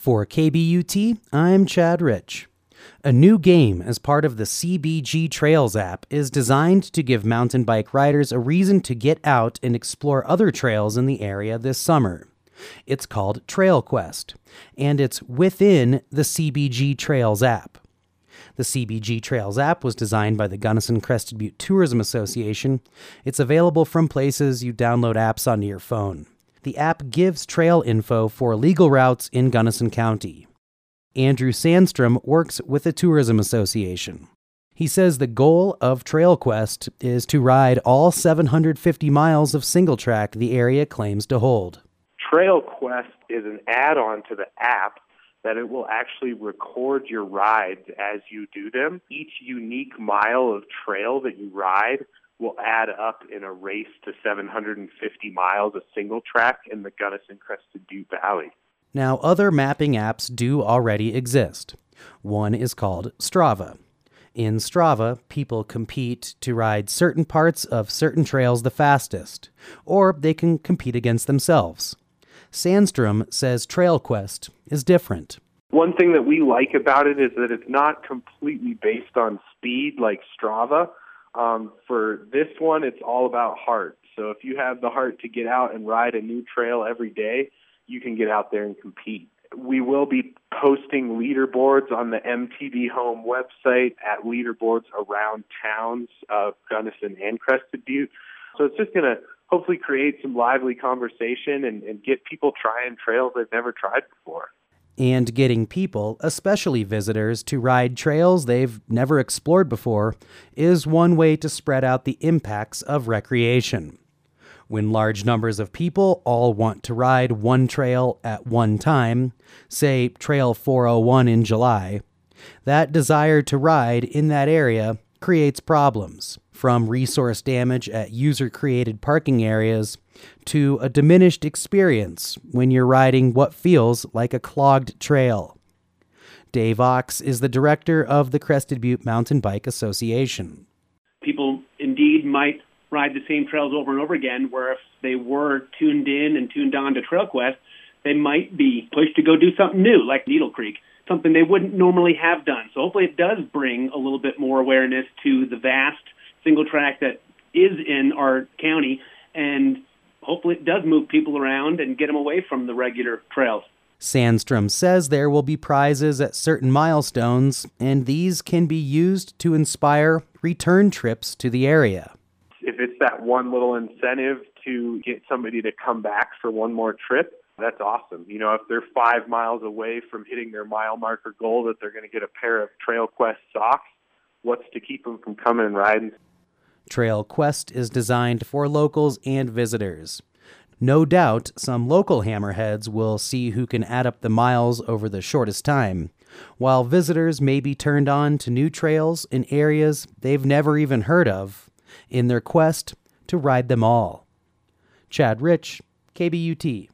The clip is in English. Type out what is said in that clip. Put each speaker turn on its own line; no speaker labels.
For KBUT, I'm Chad Rich. A new game as part of the CBG Trails app is designed to give mountain bike riders a reason to get out and explore other trails in the area this summer. It's called Trail Quest, and it's within the CBG Trails app. The CBG Trails app was designed by the Gunnison Crested Butte Tourism Association. It's available from places you download apps onto your phone the app gives trail info for legal routes in Gunnison County. Andrew Sandstrom works with the Tourism Association. He says the goal of TrailQuest is to ride all 750 miles of single track the area claims to hold.
TrailQuest is an add on to the app that it will actually record your rides as you do them. Each unique mile of trail that you ride will add up in a race to 750 miles of single track in the Gunnison Crested Butte Valley.
Now, other mapping apps do already exist. One is called Strava. In Strava, people compete to ride certain parts of certain trails the fastest, or they can compete against themselves. Sandstrom says TrailQuest is different.
One thing that we like about it is that it's not completely based on speed like Strava. Um, for this one, it's all about heart. So if you have the heart to get out and ride a new trail every day, you can get out there and compete. We will be posting leaderboards on the MTB Home website at leaderboards around towns of Gunnison and Crested Butte. So it's just going to hopefully create some lively conversation and, and get people trying trails they've never tried before
and getting people, especially visitors, to ride trails they've never explored before is one way to spread out the impacts of recreation. When large numbers of people all want to ride one trail at one time, say Trail 401 in July, that desire to ride in that area creates problems, from resource damage at user created parking areas to a diminished experience when you're riding what feels like a clogged trail. Dave Ochs is the director of the Crested Butte Mountain Bike Association.
People indeed might ride the same trails over and over again, where if they were tuned in and tuned on to TrailQuest, they might be pushed to go do something new, like Needle Creek, something they wouldn't normally have done. So hopefully it does bring a little bit more awareness to the vast single track that is in our county and hopefully it does move people around and get them away from the regular trails.
Sandstrom says there will be prizes at certain milestones, and these can be used to inspire return trips to the area.
If it's that one little incentive to get somebody to come back for one more trip, that's awesome. You know, if they're five miles away from hitting their mile marker goal that they're going to get a pair of Trail Quest socks, what's to keep them from coming and riding?
Trail Quest is designed for locals and visitors. No doubt some local hammerheads will see who can add up the miles over the shortest time, while visitors may be turned on to new trails in areas they've never even heard of in their quest to ride them all. Chad Rich, KBUT.